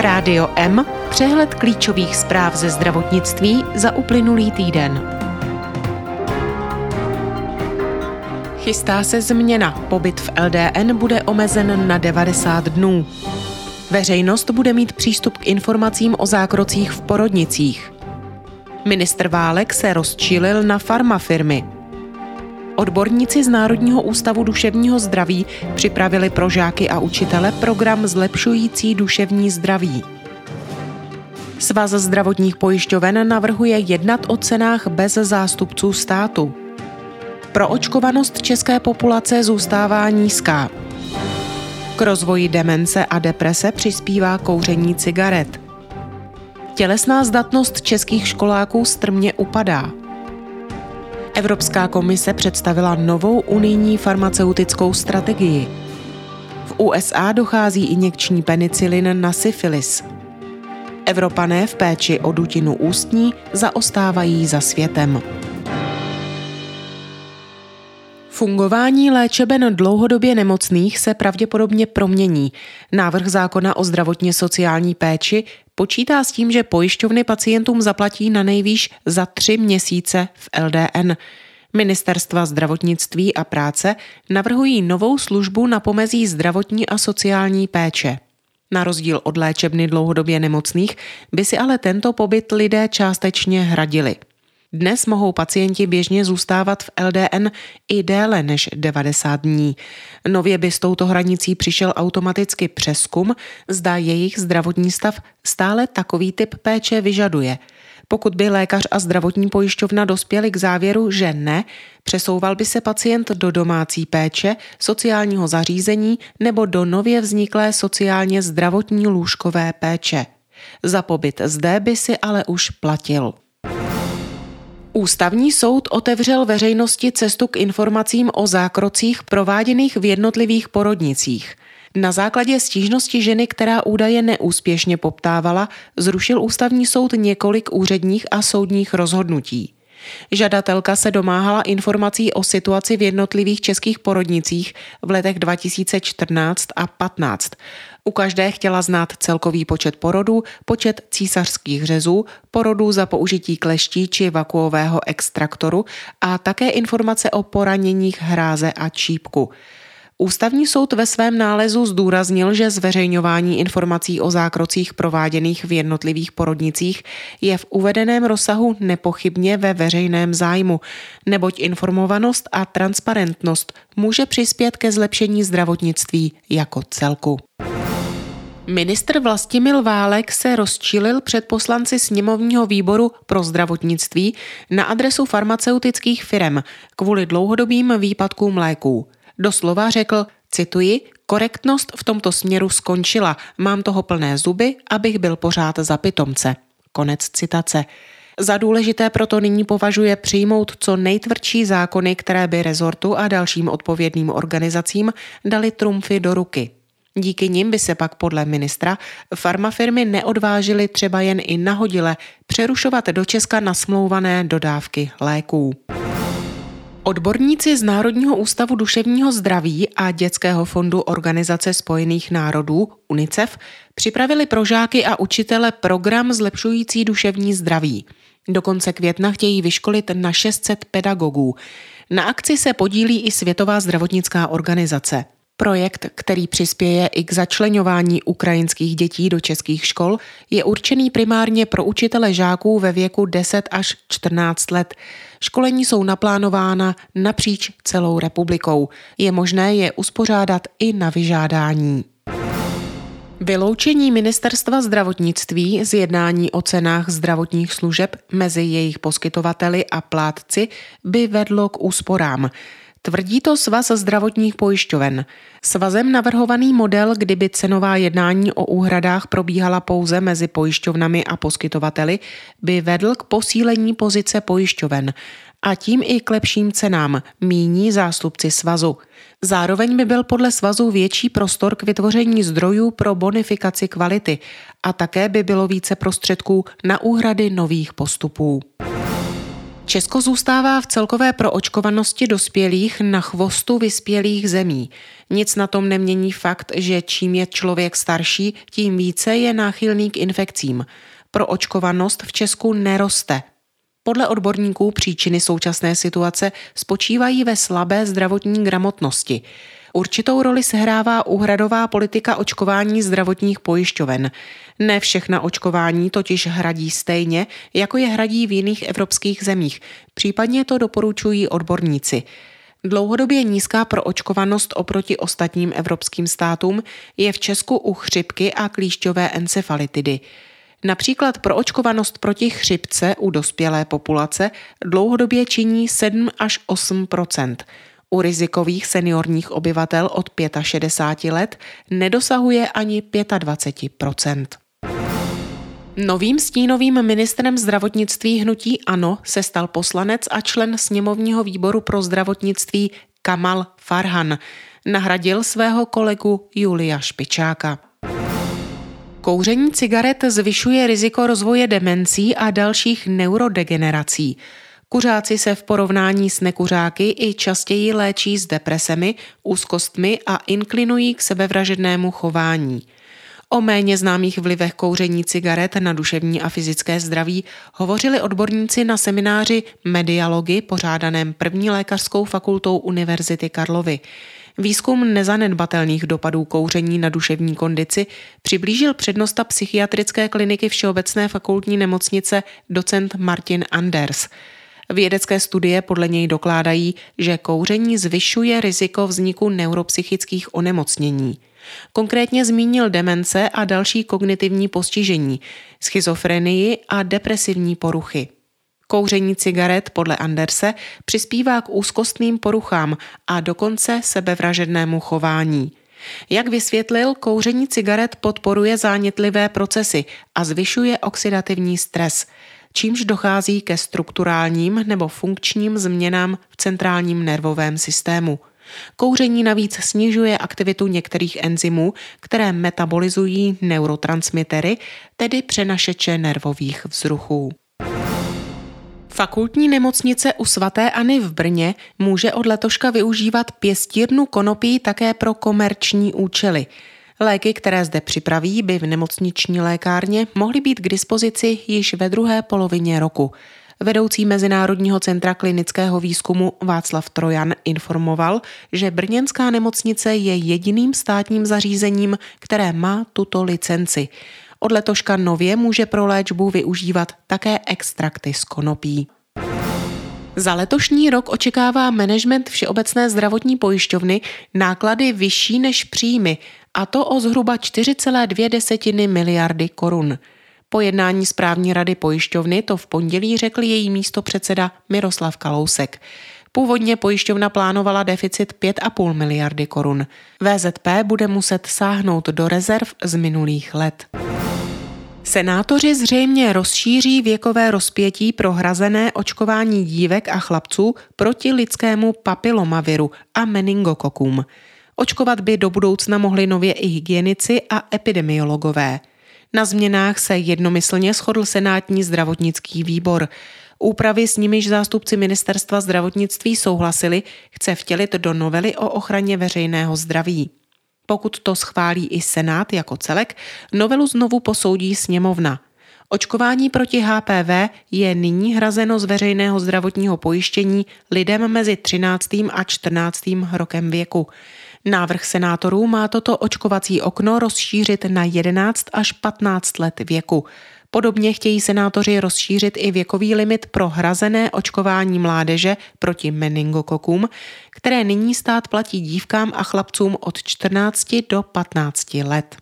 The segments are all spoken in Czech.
Rádio M, přehled klíčových zpráv ze zdravotnictví za uplynulý týden. Chystá se změna. Pobyt v LDN bude omezen na 90 dnů. Veřejnost bude mít přístup k informacím o zákrocích v porodnicích. Ministr Válek se rozčílil na farmafirmy. Odborníci z Národního ústavu duševního zdraví připravili pro žáky a učitele program zlepšující duševní zdraví. Svaz zdravotních pojišťoven navrhuje jednat o cenách bez zástupců státu. Proočkovanost české populace zůstává nízká. K rozvoji demence a deprese přispívá kouření cigaret. Tělesná zdatnost českých školáků strmě upadá. Evropská komise představila novou unijní farmaceutickou strategii. V USA dochází injekční penicilin na syfilis. Evropané v péči o dutinu ústní zaostávají za světem. Fungování léčeben dlouhodobě nemocných se pravděpodobně promění. Návrh zákona o zdravotně sociální péči počítá s tím, že pojišťovny pacientům zaplatí na nejvýš za tři měsíce v LDN. Ministerstva zdravotnictví a práce navrhují novou službu na pomezí zdravotní a sociální péče. Na rozdíl od léčebny dlouhodobě nemocných by si ale tento pobyt lidé částečně hradili. Dnes mohou pacienti běžně zůstávat v LDN i déle než 90 dní. Nově by s touto hranicí přišel automaticky přeskum, zda jejich zdravotní stav stále takový typ péče vyžaduje. Pokud by lékař a zdravotní pojišťovna dospěli k závěru, že ne, přesouval by se pacient do domácí péče, sociálního zařízení nebo do nově vzniklé sociálně zdravotní lůžkové péče. Za pobyt zde by si ale už platil. Ústavní soud otevřel veřejnosti cestu k informacím o zákrocích prováděných v jednotlivých porodnicích. Na základě stížnosti ženy, která údaje neúspěšně poptávala, zrušil ústavní soud několik úředních a soudních rozhodnutí. Žadatelka se domáhala informací o situaci v jednotlivých českých porodnicích v letech 2014 a 15. U každé chtěla znát celkový počet porodů, počet císařských řezů, porodů za použití kleští či vakuového extraktoru a také informace o poraněních hráze a čípku. Ústavní soud ve svém nálezu zdůraznil, že zveřejňování informací o zákrocích prováděných v jednotlivých porodnicích je v uvedeném rozsahu nepochybně ve veřejném zájmu, neboť informovanost a transparentnost může přispět ke zlepšení zdravotnictví jako celku. Ministr Vlastimil Válek se rozčilil před poslanci sněmovního výboru pro zdravotnictví na adresu farmaceutických firm kvůli dlouhodobým výpadkům léků. Doslova řekl, cituji, korektnost v tomto směru skončila, mám toho plné zuby, abych byl pořád za pitomce. Konec citace. Za důležité proto nyní považuje přijmout co nejtvrdší zákony, které by rezortu a dalším odpovědným organizacím dali trumfy do ruky. Díky nim by se pak podle ministra farmafirmy neodvážily třeba jen i nahodile přerušovat do Česka nasmlouvané dodávky léků. Odborníci z Národního ústavu duševního zdraví a Dětského fondu Organizace spojených národů UNICEF připravili pro žáky a učitele program zlepšující duševní zdraví. Do konce května chtějí vyškolit na 600 pedagogů. Na akci se podílí i Světová zdravotnická organizace. Projekt, který přispěje i k začlenování ukrajinských dětí do českých škol, je určený primárně pro učitele žáků ve věku 10 až 14 let. Školení jsou naplánována napříč celou republikou. Je možné je uspořádat i na vyžádání. Vyloučení ministerstva zdravotnictví z jednání o cenách zdravotních služeb mezi jejich poskytovateli a plátci by vedlo k úsporám. Tvrdí to Svaz zdravotních pojišťoven. Svazem navrhovaný model, kdyby cenová jednání o úhradách probíhala pouze mezi pojišťovnami a poskytovateli, by vedl k posílení pozice pojišťoven a tím i k lepším cenám, míní zástupci svazu. Zároveň by byl podle svazu větší prostor k vytvoření zdrojů pro bonifikaci kvality a také by bylo více prostředků na úhrady nových postupů. Česko zůstává v celkové proočkovanosti dospělých na chvostu vyspělých zemí. Nic na tom nemění fakt, že čím je člověk starší, tím více je náchylný k infekcím. Proočkovanost v Česku neroste. Podle odborníků příčiny současné situace spočívají ve slabé zdravotní gramotnosti. Určitou roli sehrává úhradová politika očkování zdravotních pojišťoven. Ne všechna očkování totiž hradí stejně, jako je hradí v jiných evropských zemích. Případně to doporučují odborníci. Dlouhodobě nízká proočkovanost oproti ostatním evropským státům je v Česku u chřipky a klíšťové encefalitidy. Například proočkovanost proti chřipce u dospělé populace dlouhodobě činí 7 až 8 u rizikových seniorních obyvatel od 65 let nedosahuje ani 25% Novým stínovým ministrem zdravotnictví hnutí ANO se stal poslanec a člen sněmovního výboru pro zdravotnictví Kamal Farhan. Nahradil svého kolegu Julia Špičáka. Kouření cigaret zvyšuje riziko rozvoje demencí a dalších neurodegenerací. Kuřáci se v porovnání s nekuřáky i častěji léčí s depresemi, úzkostmi a inklinují k sebevražednému chování. O méně známých vlivech kouření cigaret na duševní a fyzické zdraví hovořili odborníci na semináři Medialogy pořádaném první lékařskou fakultou Univerzity Karlovy. Výzkum nezanedbatelných dopadů kouření na duševní kondici přiblížil přednosta psychiatrické kliniky Všeobecné fakultní nemocnice docent Martin Anders. Vědecké studie podle něj dokládají, že kouření zvyšuje riziko vzniku neuropsychických onemocnění. Konkrétně zmínil demence a další kognitivní postižení, schizofrenii a depresivní poruchy. Kouření cigaret podle Anderse přispívá k úzkostným poruchám a dokonce sebevražednému chování. Jak vysvětlil, kouření cigaret podporuje zánětlivé procesy a zvyšuje oxidativní stres, čímž dochází ke strukturálním nebo funkčním změnám v centrálním nervovém systému. Kouření navíc snižuje aktivitu některých enzymů, které metabolizují neurotransmitery, tedy přenašeče nervových vzruchů. Fakultní nemocnice u svatéAny v Brně může od letoška využívat pěstírnu konopí také pro komerční účely. Léky, které zde připraví, by v nemocniční lékárně mohly být k dispozici již ve druhé polovině roku. Vedoucí Mezinárodního centra klinického výzkumu Václav Trojan informoval, že Brněnská nemocnice je jediným státním zařízením, které má tuto licenci. Od letoška nově může pro léčbu využívat také extrakty z konopí. Za letošní rok očekává management Všeobecné zdravotní pojišťovny náklady vyšší než příjmy, a to o zhruba 4,2 miliardy korun. Po jednání správní rady pojišťovny to v pondělí řekl její místo předseda Miroslav Kalousek. Původně pojišťovna plánovala deficit 5,5 miliardy korun. VZP bude muset sáhnout do rezerv z minulých let. Senátoři zřejmě rozšíří věkové rozpětí pro hrazené očkování dívek a chlapců proti lidskému papilomaviru a meningokokům. Očkovat by do budoucna mohli nově i hygienici a epidemiologové. Na změnách se jednomyslně shodl Senátní zdravotnický výbor. Úpravy, s nimiž zástupci ministerstva zdravotnictví souhlasili, chce vtělit do novely o ochraně veřejného zdraví. Pokud to schválí i Senát jako celek, novelu znovu posoudí sněmovna. Očkování proti HPV je nyní hrazeno z veřejného zdravotního pojištění lidem mezi 13. a 14. rokem věku. Návrh senátorů má toto očkovací okno rozšířit na 11 až 15 let věku. Podobně chtějí senátoři rozšířit i věkový limit pro hrazené očkování mládeže proti meningokokům, které nyní stát platí dívkám a chlapcům od 14 do 15 let.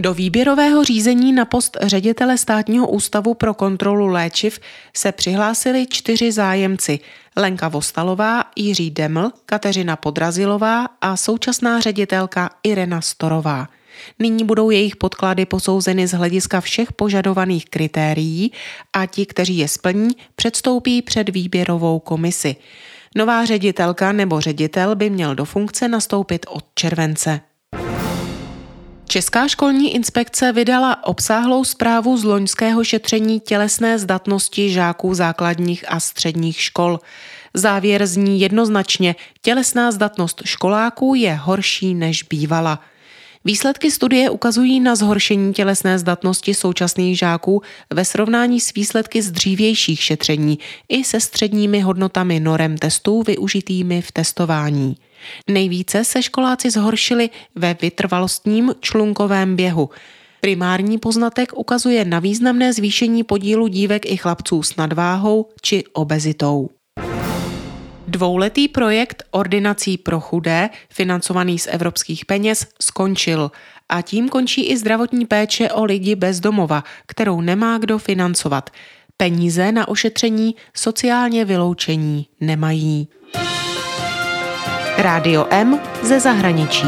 Do výběrového řízení na post ředitele státního ústavu pro kontrolu léčiv se přihlásili čtyři zájemci. Lenka Vostalová, Jiří Deml, Kateřina Podrazilová a současná ředitelka Irena Storová. Nyní budou jejich podklady posouzeny z hlediska všech požadovaných kritérií a ti, kteří je splní, předstoupí před výběrovou komisi. Nová ředitelka nebo ředitel by měl do funkce nastoupit od července. Česká školní inspekce vydala obsáhlou zprávu z loňského šetření tělesné zdatnosti žáků základních a středních škol. Závěr zní jednoznačně, tělesná zdatnost školáků je horší než bývala. Výsledky studie ukazují na zhoršení tělesné zdatnosti současných žáků ve srovnání s výsledky z dřívějších šetření i se středními hodnotami norem testů využitými v testování. Nejvíce se školáci zhoršili ve vytrvalostním člunkovém běhu. Primární poznatek ukazuje na významné zvýšení podílu dívek i chlapců s nadváhou či obezitou. Dvouletý projekt ordinací pro chudé, financovaný z evropských peněz, skončil a tím končí i zdravotní péče o lidi bez domova, kterou nemá kdo financovat. Peníze na ošetření sociálně vyloučení nemají. Rádio M ze zahraničí.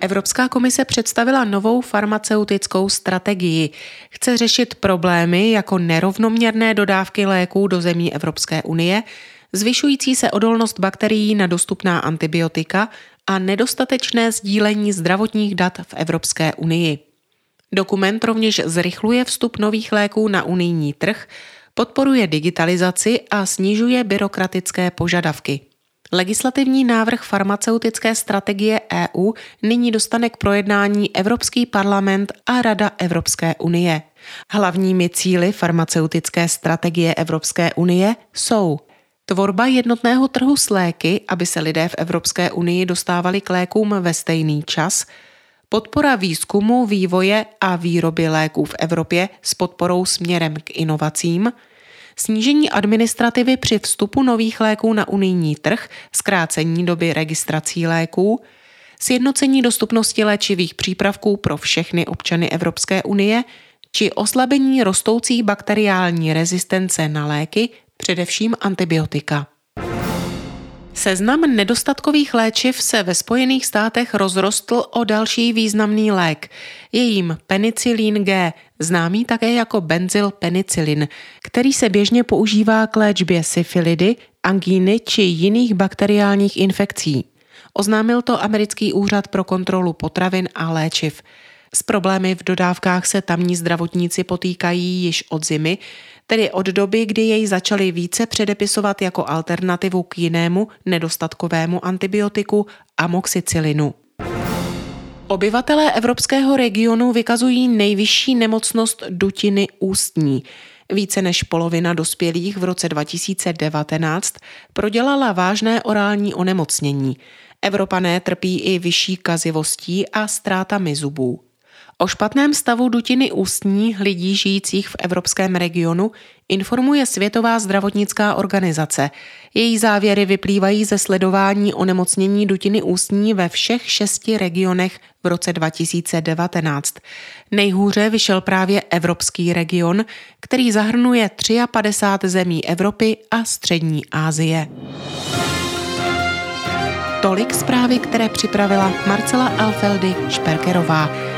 Evropská komise představila novou farmaceutickou strategii. Chce řešit problémy jako nerovnoměrné dodávky léků do zemí Evropské unie, zvyšující se odolnost bakterií na dostupná antibiotika a nedostatečné sdílení zdravotních dat v Evropské unii. Dokument rovněž zrychluje vstup nových léků na unijní trh, podporuje digitalizaci a snižuje byrokratické požadavky. Legislativní návrh farmaceutické strategie EU nyní dostane k projednání Evropský parlament a Rada Evropské unie. Hlavními cíly farmaceutické strategie Evropské unie jsou Tvorba jednotného trhu s léky, aby se lidé v Evropské unii dostávali k lékům ve stejný čas, podpora výzkumu, vývoje a výroby léků v Evropě s podporou směrem k inovacím, snížení administrativy při vstupu nových léků na unijní trh, zkrácení doby registrací léků, sjednocení dostupnosti léčivých přípravků pro všechny občany Evropské unie či oslabení rostoucí bakteriální rezistence na léky především antibiotika. Seznam nedostatkových léčiv se ve Spojených státech rozrostl o další významný lék. Je jim penicilin G, známý také jako benzylpenicillin, který se běžně používá k léčbě syfilidy, angíny či jiných bakteriálních infekcí. Oznámil to americký úřad pro kontrolu potravin a léčiv. S problémy v dodávkách se tamní zdravotníci potýkají již od zimy, tedy od doby, kdy jej začali více předepisovat jako alternativu k jinému nedostatkovému antibiotiku amoxicilinu. Obyvatelé evropského regionu vykazují nejvyšší nemocnost dutiny ústní. Více než polovina dospělých v roce 2019 prodělala vážné orální onemocnění. Evropané trpí i vyšší kazivostí a ztrátami zubů. O špatném stavu dutiny ústní lidí žijících v evropském regionu informuje Světová zdravotnická organizace. Její závěry vyplývají ze sledování onemocnění dutiny ústní ve všech šesti regionech v roce 2019. Nejhůře vyšel právě evropský region, který zahrnuje 53 zemí Evropy a střední Asie. Tolik zprávy, které připravila Marcela Alfeldy Šperkerová.